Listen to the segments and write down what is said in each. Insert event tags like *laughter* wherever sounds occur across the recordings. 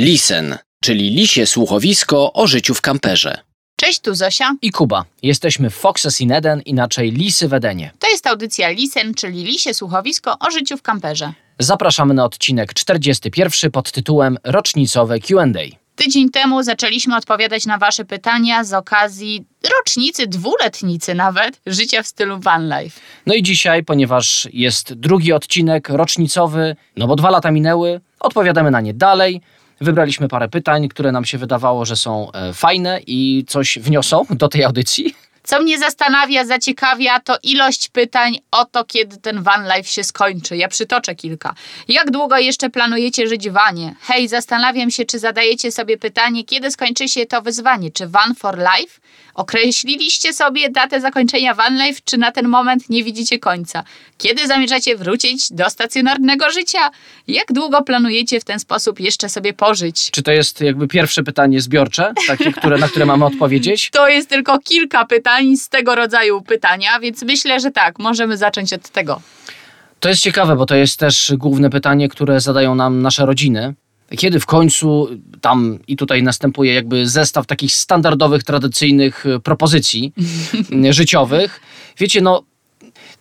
Lisen, czyli lisie słuchowisko o życiu w kamperze. Cześć, tu Zosia. I Kuba. Jesteśmy w Foxes in Eden, inaczej Lisy w Edenie. To jest audycja Lisen, czyli lisie słuchowisko o życiu w kamperze. Zapraszamy na odcinek 41 pod tytułem Rocznicowe Q&A. Tydzień temu zaczęliśmy odpowiadać na Wasze pytania z okazji rocznicy, dwuletnicy nawet, życia w stylu van life. No i dzisiaj, ponieważ jest drugi odcinek rocznicowy, no bo dwa lata minęły, odpowiadamy na nie dalej. Wybraliśmy parę pytań, które nam się wydawało, że są e, fajne i coś wniosą do tej audycji. Co mnie zastanawia, zaciekawia, to ilość pytań o to, kiedy ten van life się skończy. Ja przytoczę kilka. Jak długo jeszcze planujecie żyć w vanie? Hej, zastanawiam się, czy zadajecie sobie pytanie, kiedy skończy się to wyzwanie? Czy van for life? Określiliście sobie datę zakończenia van life, czy na ten moment nie widzicie końca? Kiedy zamierzacie wrócić do stacjonarnego życia? Jak długo planujecie w ten sposób jeszcze sobie pożyć? Czy to jest jakby pierwsze pytanie zbiorcze, takie, które, na które mamy odpowiedzieć? *laughs* To jest tylko kilka pytań z tego rodzaju pytania, więc myślę, że tak, możemy zacząć od tego. To jest ciekawe, bo to jest też główne pytanie, które zadają nam nasze rodziny. Kiedy w końcu tam i tutaj następuje jakby zestaw takich standardowych, tradycyjnych y, propozycji *laughs* życiowych. Wiecie, no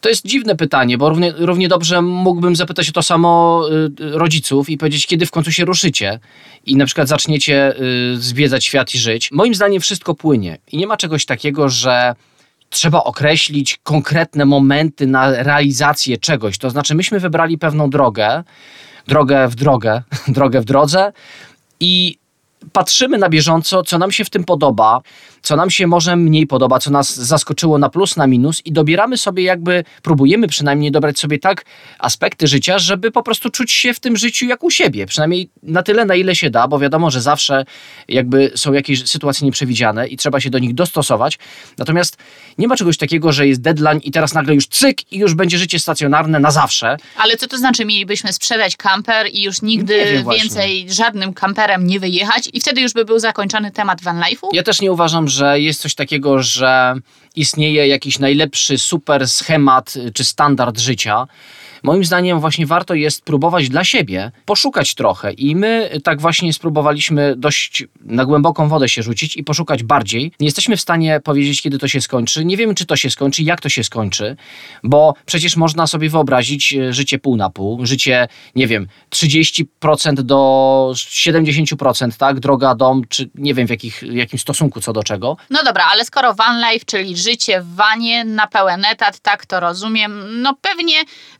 to jest dziwne pytanie, bo równie, równie dobrze mógłbym zapytać o to samo y, rodziców i powiedzieć, kiedy w końcu się ruszycie i na przykład zaczniecie zwiedzać świat i żyć. Moim zdaniem wszystko płynie i nie ma czegoś takiego, że trzeba określić konkretne momenty na realizację czegoś. To znaczy, myśmy wybrali pewną drogę, drogę w drogę, *laughs* drogę w drodze i patrzymy na bieżąco, co nam się w tym podoba, co nam się może mniej podoba, co nas zaskoczyło na plus, na minus i dobieramy sobie jakby, próbujemy przynajmniej dobrać sobie tak aspekty życia, żeby po prostu czuć się w tym życiu jak u siebie, przynajmniej na tyle, na ile się da, bo wiadomo, że zawsze jakby są jakieś sytuacje nieprzewidziane i trzeba się do nich dostosować. Natomiast nie ma czegoś takiego, że jest deadline i teraz nagle już cyk i już będzie życie stacjonarne na zawsze. Ale co to znaczy, mielibyśmy sprzedać kamper i już nigdy więcej żadnym kamperem nie wyjechać i wtedy już by był zakończony temat van life'u? Ja też nie uważam, że jest coś takiego, że istnieje jakiś najlepszy super schemat czy standard życia. Moim zdaniem właśnie warto jest próbować dla siebie, poszukać trochę i my tak właśnie spróbowaliśmy dość na głęboką wodę się rzucić i poszukać bardziej. Nie jesteśmy w stanie powiedzieć, kiedy to się skończy. Nie wiemy, czy to się skończy, jak to się skończy, bo przecież można sobie wyobrazić e, życie pół na pół, życie, nie wiem, 30% do 70%, tak? Droga, dom, czy nie wiem w, jakich, jakim stosunku co do czego. No dobra, ale skoro van life, czyli życie w wanie na pełen etat, tak to rozumiem, no pewnie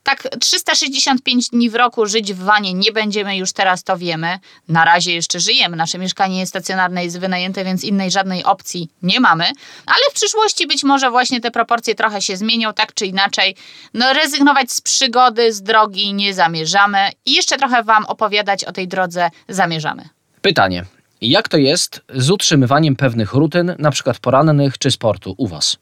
tak 365 dni w roku żyć w wanie nie będziemy, już teraz to wiemy. Na razie jeszcze żyjemy. Nasze mieszkanie jest stacjonarne, jest wynajęte, więc innej żadnej opcji nie mamy. Ale w przyszłości być może właśnie te proporcje trochę się zmienią, tak czy inaczej. No rezygnować z przygody, z drogi nie zamierzamy i jeszcze trochę Wam opowiadać o tej drodze zamierzamy. Pytanie. Jak to jest z utrzymywaniem pewnych rutyn, na przykład porannych czy sportu u Was?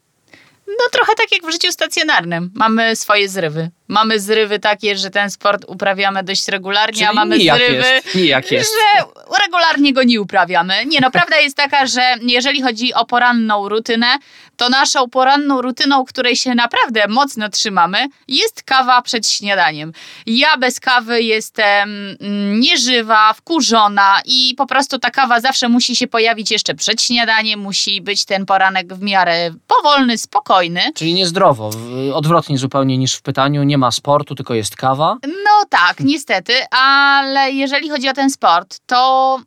No trochę tak jak w życiu stacjonarnym. Mamy swoje zrywy. Mamy zrywy takie, że ten sport uprawiamy dość regularnie, Czyli a mamy nijak zrywy, jest, nijak jest. że regularnie go nie uprawiamy. Nie no, prawda jest taka, że jeżeli chodzi o poranną rutynę, to naszą poranną rutyną, której się naprawdę mocno trzymamy, jest kawa przed śniadaniem. Ja bez kawy jestem mm, nieżywa, wkurzona i po prostu ta kawa zawsze musi się pojawić jeszcze przed śniadaniem, musi być ten poranek w miarę powolny, spokojny. Czyli niezdrowo, odwrotnie zupełnie niż w pytaniu, nie ma sportu, tylko jest kawa. No tak, niestety, ale jeżeli chodzi o ten sport, to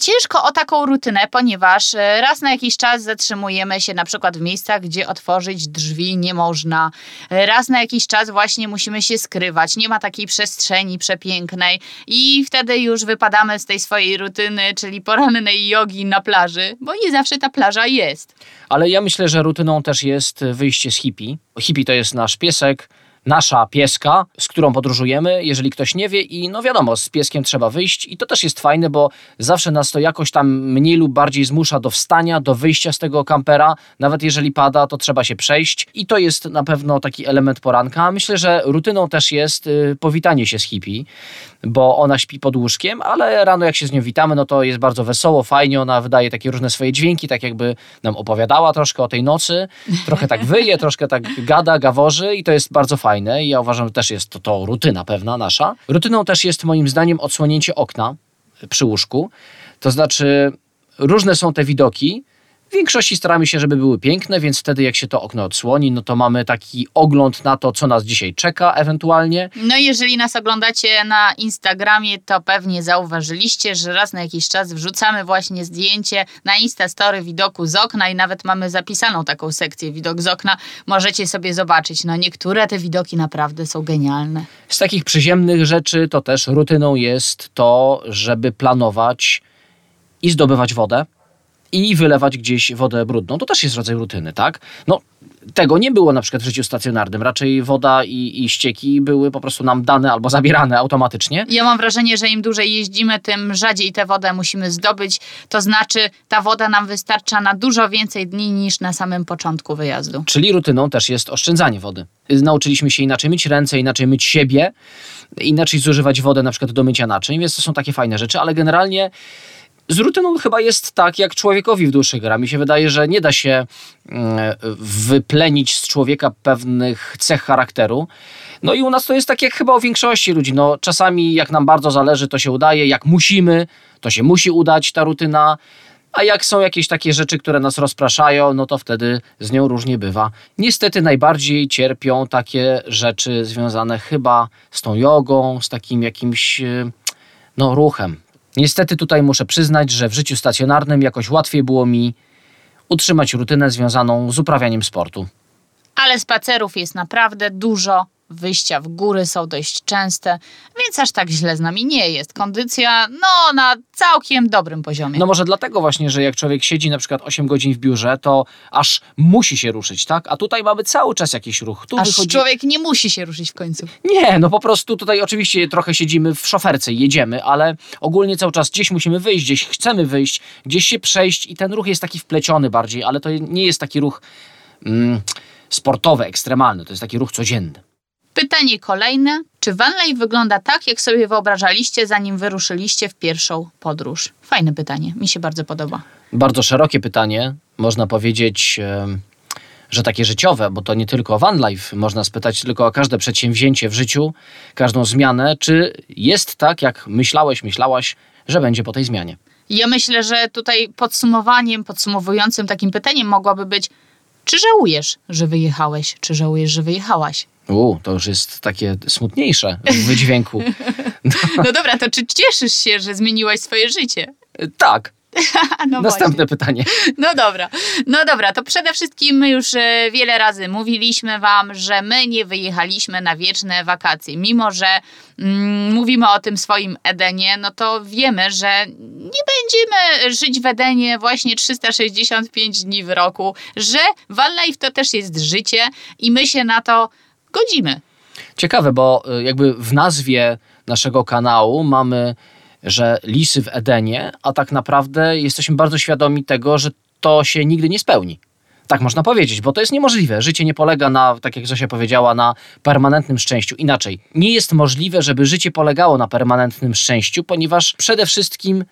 ciężko o taką rutynę, ponieważ e, raz na jakiś czas zatrzymujemy się na przykład w miejscach, gdzie otworzyć drzwi nie można. Raz na jakiś czas właśnie musimy się skrywać, nie ma takiej przestrzeni przepięknej i wtedy już wypadamy z tej swojej rutyny, czyli porannej jogi na plaży, bo nie zawsze ta plaża jest. Ale ja myślę, że rutyną też jest wyjście z hippie. Hippie to jest nasz piesek, nasza pieska, z którą podróżujemy, jeżeli ktoś nie wie i no wiadomo, z pieskiem trzeba wyjść i to też jest fajne, bo zawsze nas to jakoś tam mniej lub bardziej zmusza do wstania, do wyjścia z tego kampera, nawet jeżeli pada, to trzeba się przejść i to jest na pewno taki element poranka. Myślę, że rutyną też jest y, powitanie się z hippie, bo ona śpi pod łóżkiem, ale rano jak się z nią witamy, no to jest bardzo wesoło, fajnie, ona wydaje takie różne swoje dźwięki, tak jakby nam opowiadała troszkę o tej nocy, trochę tak wyje, *laughs* troszkę tak gada, gaworzy i to jest bardzo fajne i ja uważam, że też jest to, to rutyna pewna nasza. Rutyną też jest moim zdaniem odsłonięcie okna przy łóżku. To znaczy, różne są te widoki. W większości staramy się, żeby były piękne, więc wtedy jak się to okno odsłoni, no to mamy taki ogląd na to, co nas dzisiaj czeka ewentualnie. No i jeżeli nas oglądacie na Instagramie, to pewnie zauważyliście, że raz na jakiś czas wrzucamy właśnie zdjęcie na Instastory widoku z okna i nawet mamy zapisaną taką sekcję widok z okna. Możecie sobie zobaczyć. No niektóre te widoki naprawdę są genialne. Z takich przyziemnych rzeczy to też rutyną jest to, żeby planować i zdobywać wodę i wylewać gdzieś wodę brudną. To też jest rodzaj rutyny, tak? No, tego nie było na przykład w życiu stacjonarnym. Raczej woda i, i ścieki były po prostu nam dane albo zabierane automatycznie. Ja mam wrażenie, że im dłużej jeździmy, tym rzadziej tę wodę musimy zdobyć. To znaczy, ta woda nam wystarcza na dużo więcej dni niż na samym początku wyjazdu. Czyli rutyną też jest oszczędzanie wody. Nauczyliśmy się inaczej myć ręce, inaczej myć siebie, inaczej zużywać wodę na przykład do mycia naczyń, więc to są takie fajne rzeczy, ale generalnie z rutyną chyba jest tak, jak człowiekowi w duszy gra. Mi się wydaje, że nie da się mm, wyplenić z człowieka pewnych cech charakteru. No i u nas to jest tak jak chyba u większości ludzi. No, czasami jak nam bardzo zależy, to się udaje, jak musimy, to się musi udać ta rutyna. A jak są jakieś takie rzeczy, które nas rozpraszają, no to wtedy z nią różnie bywa. Niestety najbardziej cierpią takie rzeczy związane chyba z tą jogą, z takim jakimś e, no, ruchem, Niestety tutaj muszę przyznać, że w życiu stacjonarnym jakoś łatwiej było mi utrzymać rutynę związaną z uprawianiem sportu. Ale spacerów jest naprawdę dużo, wyjścia w góry są dość częste, więc aż tak źle z nami nie jest. Kondycja, no, na całkiem dobrym poziomie. No może dlatego właśnie, że jak człowiek siedzi na przykład 8 godzin w biurze, to aż musi się ruszyć, tak? A tutaj mamy cały czas jakiś ruch. Tu aż wychodzi... człowiek nie musi się ruszyć w końcu. Nie, no po prostu tutaj oczywiście trochę siedzimy w szoferce i jedziemy, ale ogólnie cały czas gdzieś musimy wyjść, gdzieś chcemy wyjść, gdzieś się przejść i ten ruch jest taki wpleciony bardziej, ale to nie jest taki ruch mm, sportowy, ekstremalny, to jest taki ruch codzienny. Pytanie kolejne. Czy van wygląda tak, jak sobie wyobrażaliście, zanim wyruszyliście w pierwszą podróż? Fajne pytanie, mi się bardzo podoba. Bardzo szerokie pytanie, można powiedzieć, że takie życiowe, bo to nie tylko o van life, można spytać tylko o każde przedsięwzięcie w życiu, każdą zmianę. Czy jest tak, jak myślałeś, myślałaś, że będzie po tej zmianie? Ja myślę, że tutaj podsumowaniem, podsumowującym takim pytaniem mogłoby być, czy żałujesz, że wyjechałeś, czy żałujesz, że wyjechałaś? U, to już jest takie smutniejsze w wydźwięku. *laughs* No dobra, to czy cieszysz się, że zmieniłaś swoje życie? Tak, *laughs* no Następne właśnie. pytanie. No dobra, no dobra, to przede wszystkim my już e, wiele razy mówiliśmy Wam, że my nie wyjechaliśmy na wieczne wakacje. Mimo, że mm, mówimy o tym swoim Edenie, no to wiemy, że nie będziemy żyć w Edenie właśnie 365 dni w roku, że Van Life to też jest życie i my się na to godzimy. Ciekawe, bo y, jakby w nazwie naszego kanału mamy, że lisy w Edenie, a tak naprawdę jesteśmy bardzo świadomi tego, że to się nigdy nie spełni. Tak można powiedzieć, bo to jest niemożliwe. Życie nie polega na, tak jak Zosia powiedziała, na permanentnym szczęściu. Inaczej, nie jest możliwe, żeby życie polegało na permanentnym szczęściu, ponieważ przede wszystkim,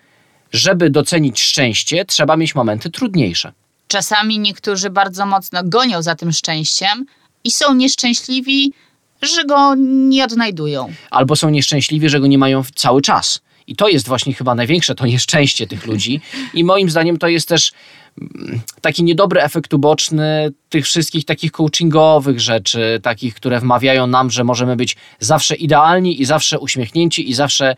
żeby docenić szczęście, trzeba mieć momenty trudniejsze. Czasami niektórzy bardzo mocno gonią za tym szczęściem, i są nieszczęśliwi, że go nie odnajdują. Albo są nieszczęśliwi, że go nie mają cały czas. I to jest właśnie chyba największe to *laughs* nieszczęście tych ludzi. I moim zdaniem to jest też mm, taki niedobry efekt uboczny tych wszystkich takich coachingowych rzeczy, takich, które wmawiają nam, że możemy być zawsze idealni i zawsze uśmiechnięci i zawsze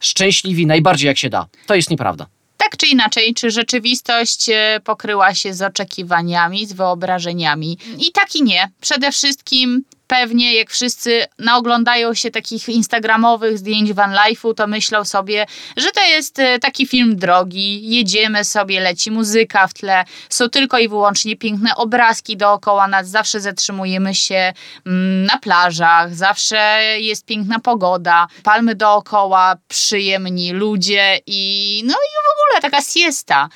szczęśliwi najbardziej jak się da. To jest nieprawda tak czy inaczej, czy rzeczywistość e, pokryła się z oczekiwaniami, z wyobrażeniami? I tak i nie. Przede wszystkim pewnie jak wszyscy naoglądają się takich instagramowych zdjęć van life'u, to myślą sobie, że to jest e, taki film drogi, jedziemy sobie, leci muzyka w tle, są tylko i wyłącznie piękne obrazki dookoła nas, zawsze zatrzymujemy się mm, na plażach, zawsze jest piękna pogoda, palmy dookoła, przyjemni ludzie i no i w ogóle taka siesta.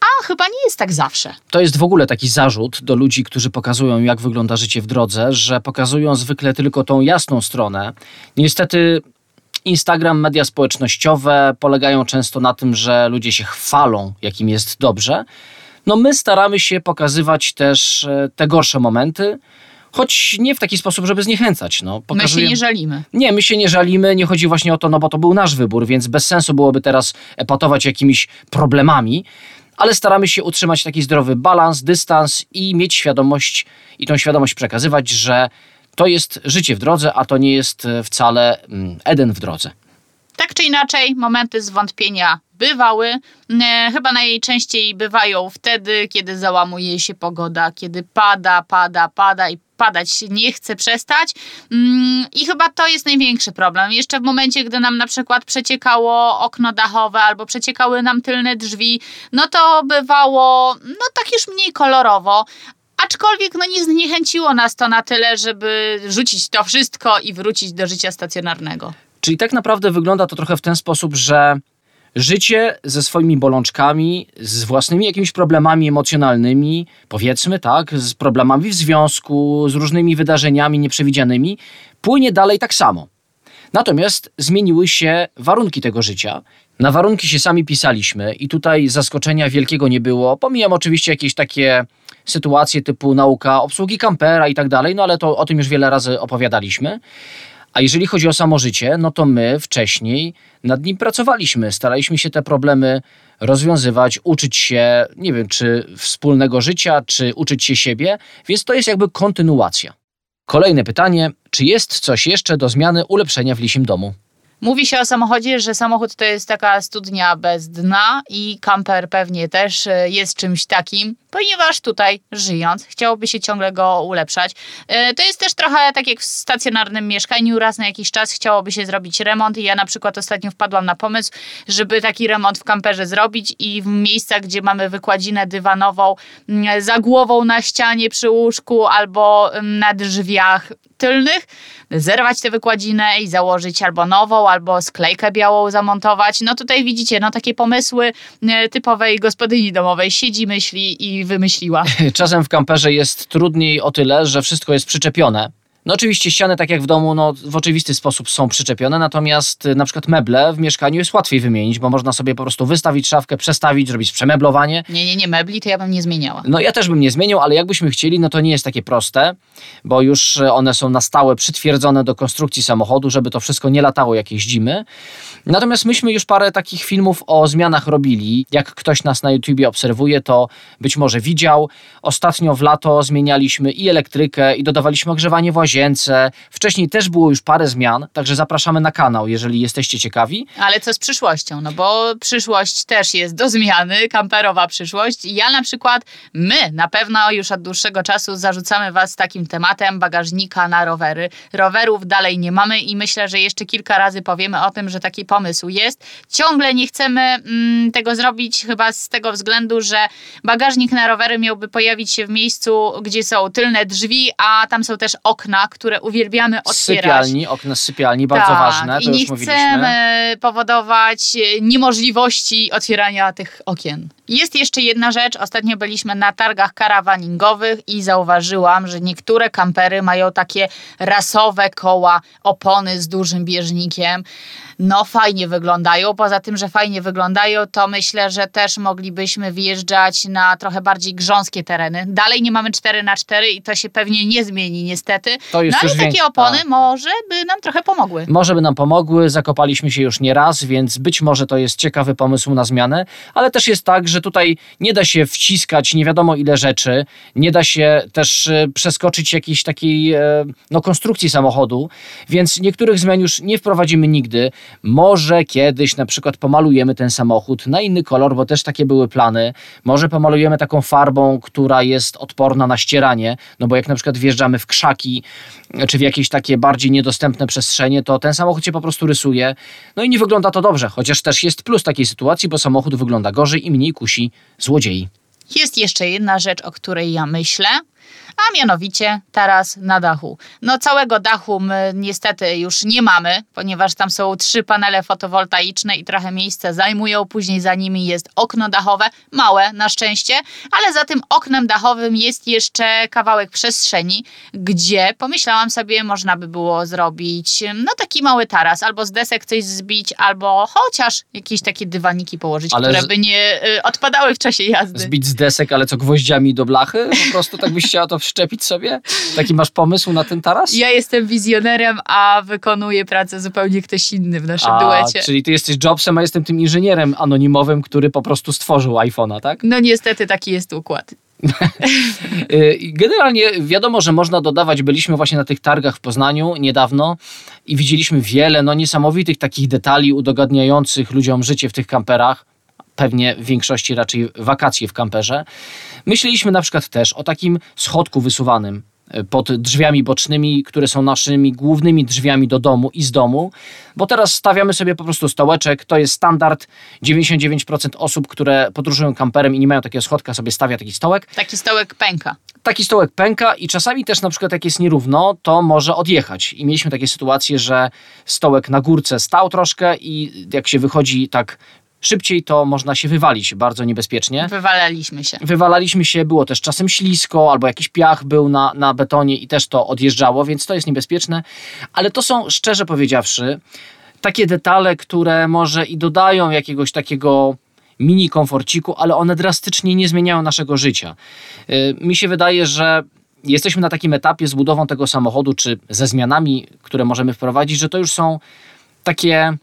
A chyba nie jest tak zawsze. To jest w ogóle taki zarzut do ludzi, którzy pokazują, jak wygląda życie w drodze, że pokazują zwykle tylko tą jasną stronę. Niestety Instagram, media społecznościowe polegają często na tym, że ludzie się chwalą, jakim jest dobrze. No my staramy się pokazywać też e, te gorsze momenty, Choć nie w taki sposób, żeby zniechęcać. No, My się nie żalimy. Nie, my się nie żalimy, nie chodzi właśnie o to, no bo to był nasz wybór, więc bez sensu byłoby teraz epatować jakimiś problemami, ale staramy się utrzymać taki zdrowy balans, dystans i mieć świadomość i tą świadomość przekazywać, że to jest życie w drodze, a to nie jest e, wcale mm, Eden w drodze. Tak czy inaczej, momenty zwątpienia bywały. E, chyba najczęściej bywają wtedy, kiedy załamuje się pogoda, kiedy pada, pada, pada i padać nie chce przestać. Mm, I chyba to jest największy problem. Jeszcze w momencie, gdy nam na przykład przeciekało okno dachowe albo przeciekały nam tylne drzwi, no to bywało no tak już mniej kolorowo. Aczkolwiek no nie zniechęciło nas to na tyle, żeby rzucić to wszystko i wrócić do życia stacjonarnego. Czyli tak naprawdę wygląda to trochę w ten sposób, że życie ze swoimi bolączkami, z własnymi jakimiś problemami emocjonalnymi, powiedzmy tak, z problemami w związku, z różnymi wydarzeniami nieprzewidzianymi, płynie dalej tak samo. Natomiast zmieniły się warunki tego życia. Na warunki się sami pisaliśmy i tutaj zaskoczenia wielkiego nie było. Pomijam oczywiście jakieś takie sytuacje typu nauka obsługi kampera i tak dalej, no ale to o tym już wiele razy opowiadaliśmy. A jeżeli chodzi o samo życie, no to my wcześniej nad nim pracowaliśmy. Staraliśmy się te problemy rozwiązywać, uczyć się, nie wiem, czy wspólnego życia, czy uczyć się siebie, więc to jest jakby kontynuacja. Kolejne pytanie: czy jest coś jeszcze do zmiany, ulepszenia w lisim domu? Mówi się o samochodzie, że samochód to jest taka studnia bez dna i kamper pewnie też e, jest czymś takim, ponieważ tutaj żyjąc chciałoby się ciągle go ulepszać. E, To jest też trochę tak jak w stacjonarnym mieszkaniu, raz na jakiś czas chciałoby się zrobić remont i ja na przykład ostatnio wpadłam na pomysł, żeby taki remont w kamperze zrobić i w miejscach, gdzie mamy wykładzinę dywanową mm, za głową na ścianie przy łóżku albo mm, na drzwiach tylnych, zerwać tę wykładzinę i założyć albo nową, albo sklejkę białą zamontować. No tutaj widzicie, no takie pomysły e, typowej gospodyni domowej. Siedzi, myśli i wymyśliła. *laughs* Czasem w kamperze jest trudniej o tyle, że wszystko jest przyczepione. No oczywiście ściany, tak jak w domu, no, w oczywisty sposób są przyczepione, natomiast y, na przykład meble w mieszkaniu jest łatwiej wymienić, bo można sobie po prostu wystawić szafkę, przestawić, zrobić przemeblowanie. Nie, nie, nie, mebli to ja bym nie zmieniała. No ja też bym nie zmienił, ale jakbyśmy chcieli, no to nie jest takie proste, bo już e, one są na stałe przytwierdzone do konstrukcji samochodu, żeby to wszystko nie latało jak jeździmy. Natomiast myśmy już parę takich filmów o zmianach robili. Jak ktoś nas na YouTubie obserwuje, to być może widział. Ostatnio w lato zmienialiśmy i elektrykę, i dodawaliśmy ogrzewanie w łazience. Wcześniej też było już parę zmian, także zapraszamy na kanał, jeżeli jesteście ciekawi. Ale co z przyszłością? No bo przyszłość też jest do zmiany, kamperowa przyszłość. Ja na przykład, my na pewno już od dłuższego czasu zarzucamy Was takim tematem bagażnika na rowery. Rowerów dalej nie mamy i myślę, że jeszcze kilka razy powiemy o tym, że taki pomysł jest. Ciągle nie chcemy mm, tego zrobić chyba z tego względu, że bagażnik na rowery miałby pojawić się w miejscu, gdzie są tylne drzwi, a tam są też okna, które uwielbiamy otwierać. sypialni, okna sypialni, bardzo Tak, ważne, to I nie już mówiliśmy. chcemy powodować e, niemożliwości otwierania tych okien. Jest jeszcze jedna rzecz. Ostatnio byliśmy na targach karawaningowych i zauważyłam, że niektóre kampery mają takie rasowe koła, opony z dużym bieżnikiem. No fajnie wyglądają. Poza tym, że fajnie wyglądają, to myślę, że też moglibyśmy wjeżdżać na trochę bardziej grząskie tereny. Dalej nie mamy 4 na 4 i to się pewnie nie zmieni niestety. To jest no ale takie opony tak. może by nam trochę pomogły. Może by nam pomogły, zakopaliśmy się już nie raz, więc być może to jest ciekawy pomysł na zmianę, ale też jest tak, że tutaj nie da się wciskać nie wiadomo ile rzeczy, nie da się też e, przeskoczyć jakiejś takiej e, no, konstrukcji samochodu, więc niektórych zmian już nie wprowadzimy nigdy. Może kiedyś na przykład pomalujemy ten samochód na inny kolor, bo też takie były plany. Może pomalujemy taką farbą, która jest odporna na ścieranie, no bo jak na przykład wjeżdżamy w krzaki, czy w jakieś takie bardziej niedostępne przestrzenie, to ten samochód się po prostu rysuje. No i nie wygląda to dobrze, chociaż też jest plus takiej sytuacji, bo samochód wygląda gorzej i mniej kusi złodziei. Jest jeszcze jedna rzecz, o której ja myślę, a mianowicie taras na dachu. No całego dachu my niestety już nie mamy, ponieważ tam są trzy panele fotowoltaiczne i trochę miejsca zajmują. Później za nimi jest okno dachowe, małe na szczęście, ale za tym oknem dachowym jest jeszcze kawałek przestrzeni, gdzie pomyślałam sobie, można by było zrobić no taki mały taras, albo z desek coś zbić, albo chociaż jakieś takie dywaniki położyć, Ale które z- by nie y, odpadały w czasie jazdy. Zbić z desek, ale co gwoździami do blachy? Po prostu tak byś chciała to wszczepić sobie? Taki masz pomysł na ten taras? Ja jestem wizjonerem, a wykonuje pracę zupełnie ktoś inny w naszym A, duecie. czyli ty jesteś Jobsem, a jestem tym inżynierem anonimowym, który po prostu stworzył iPhone'a, tak? No niestety taki jest układ. *laughs* Y, Generalnie wiadomo, że można dodawać, byliśmy właśnie na tych targach w Poznaniu niedawno i widzieliśmy wiele no, niesamowitych takich detali udogadniających ludziom życie w tych kamperach. Pewnie w większości raczej wakacje w kamperze. Myśleliśmy na przykład też o takim schodku wysuwanym y, pod drzwiami bocznymi, które są naszymi głównymi drzwiami do domu i z domu, bo teraz stawiamy sobie po prostu stołeczek, to jest standard. 99% osób, które podróżują kamperem i nie mają takiego schodka, sobie stawia taki stołek Taki stołek pęka. taki stołek pęka i czasami też na przykład jak jest nierówno, to może odjechać. I mieliśmy takie sytuacje, że stołek na górce stał troszkę i jak się wychodzi tak szybciej, to można się wywalić bardzo niebezpiecznie. Wywalaliśmy się. Wywalaliśmy się, było też czasem ślisko, albo jakiś piach był na, na betonie i też to odjeżdżało, więc to jest niebezpieczne. Ale to są, szczerze powiedziawszy, takie detale, które może i dodają jakiegoś takiego mini komforciku, ale one drastycznie nie zmieniają naszego życia. Yy, Mi się wydaje, że jesteśmy na takim etapie z budową tego samochodu, czy ze zmianami, które możemy wprowadzić, że to już są takie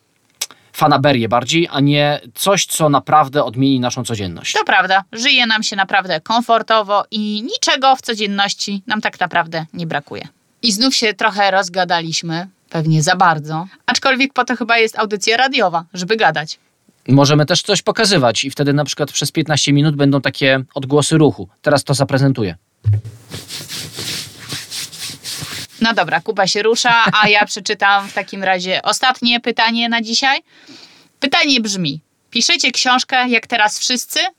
fanaberie bardziej, a nie coś, co naprawdę odmieni naszą codzienność. To prawda, żyje nam się naprawdę komfortowo i niczego w codzienności nam tak naprawdę nie brakuje. I znów się trochę rozgadaliśmy, pewnie za bardzo, aczkolwiek po to chyba jest audycja radiowa, żeby gadać. Możemy też coś pokazywać i wtedy na przykład przez 15 minut będą takie odgłosy ruchu. Teraz to zaprezentuję. No dobra, Kuba się rusza, a ja przeczytam w takim razie ostatnie pytanie na dzisiaj. Pytanie brzmi: Piszecie książkę jak teraz wszyscy? *laughs*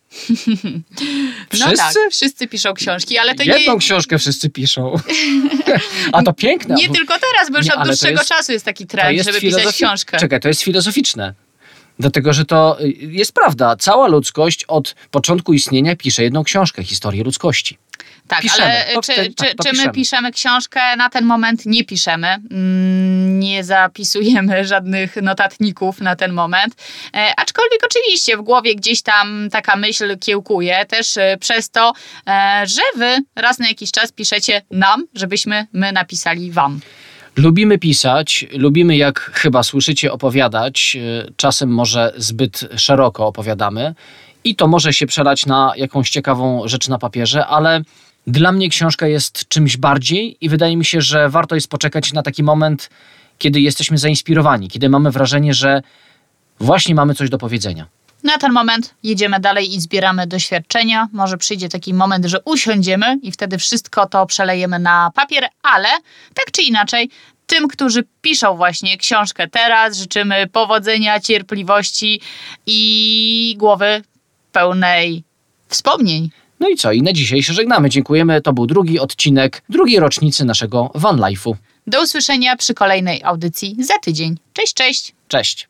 No Wszyscy? tak, wszyscy piszą książki, ale to Jedną nie, książkę wszyscy piszą. *laughs* A to piękne. nie bo tylko teraz, bo już Nie, od dłuższego jest- czasu jest taki trend, jest żeby pisać filozofi- książkę. Czekaj, to jest filozoficzne. Dlatego, że to y, jest prawda. Cała ludzkość od początku istnienia pisze jedną książkę, historię ludzkości. Tak, Piszemy. ale To czy, wtedy- tak, czy, to czy my piszemy. książkę? Na ten moment nie piszemy. Mm, Nie zapisujemy *laughs* żadnych notatników na ten moment. E, aczkolwiek oczywiście w głowie gdzieś tam taka myśl kiełkuje też e, przez to, e, że wy raz na jakiś czas piszecie nam, żebyśmy my napisali wam. Lubimy pisać, lubimy, jak chyba słyszycie, opowiadać. Czasem może zbyt szeroko opowiadamy i to może się przelać na jakąś ciekawą rzecz na papierze, ale dla mnie książka jest czymś bardziej i wydaje mi się, że warto jest poczekać na taki moment, kiedy jesteśmy zainspirowani, kiedy mamy wrażenie, że właśnie mamy coś do powiedzenia. Na ten moment jedziemy dalej i zbieramy doświadczenia. Może przyjdzie taki moment, że usiądziemy i wtedy wszystko to przelejemy na papier, ale tak czy inaczej, tym, którzy piszą właśnie książkę teraz, życzymy powodzenia, cierpliwości i głowy pełnej wspomnień. No i co? I na dzisiaj się żegnamy. Dziękujemy. To był drugi odcinek drugiej rocznicy naszego Van Life'u. Do usłyszenia przy kolejnej audycji za tydzień. Cześć, cześć! Cześć.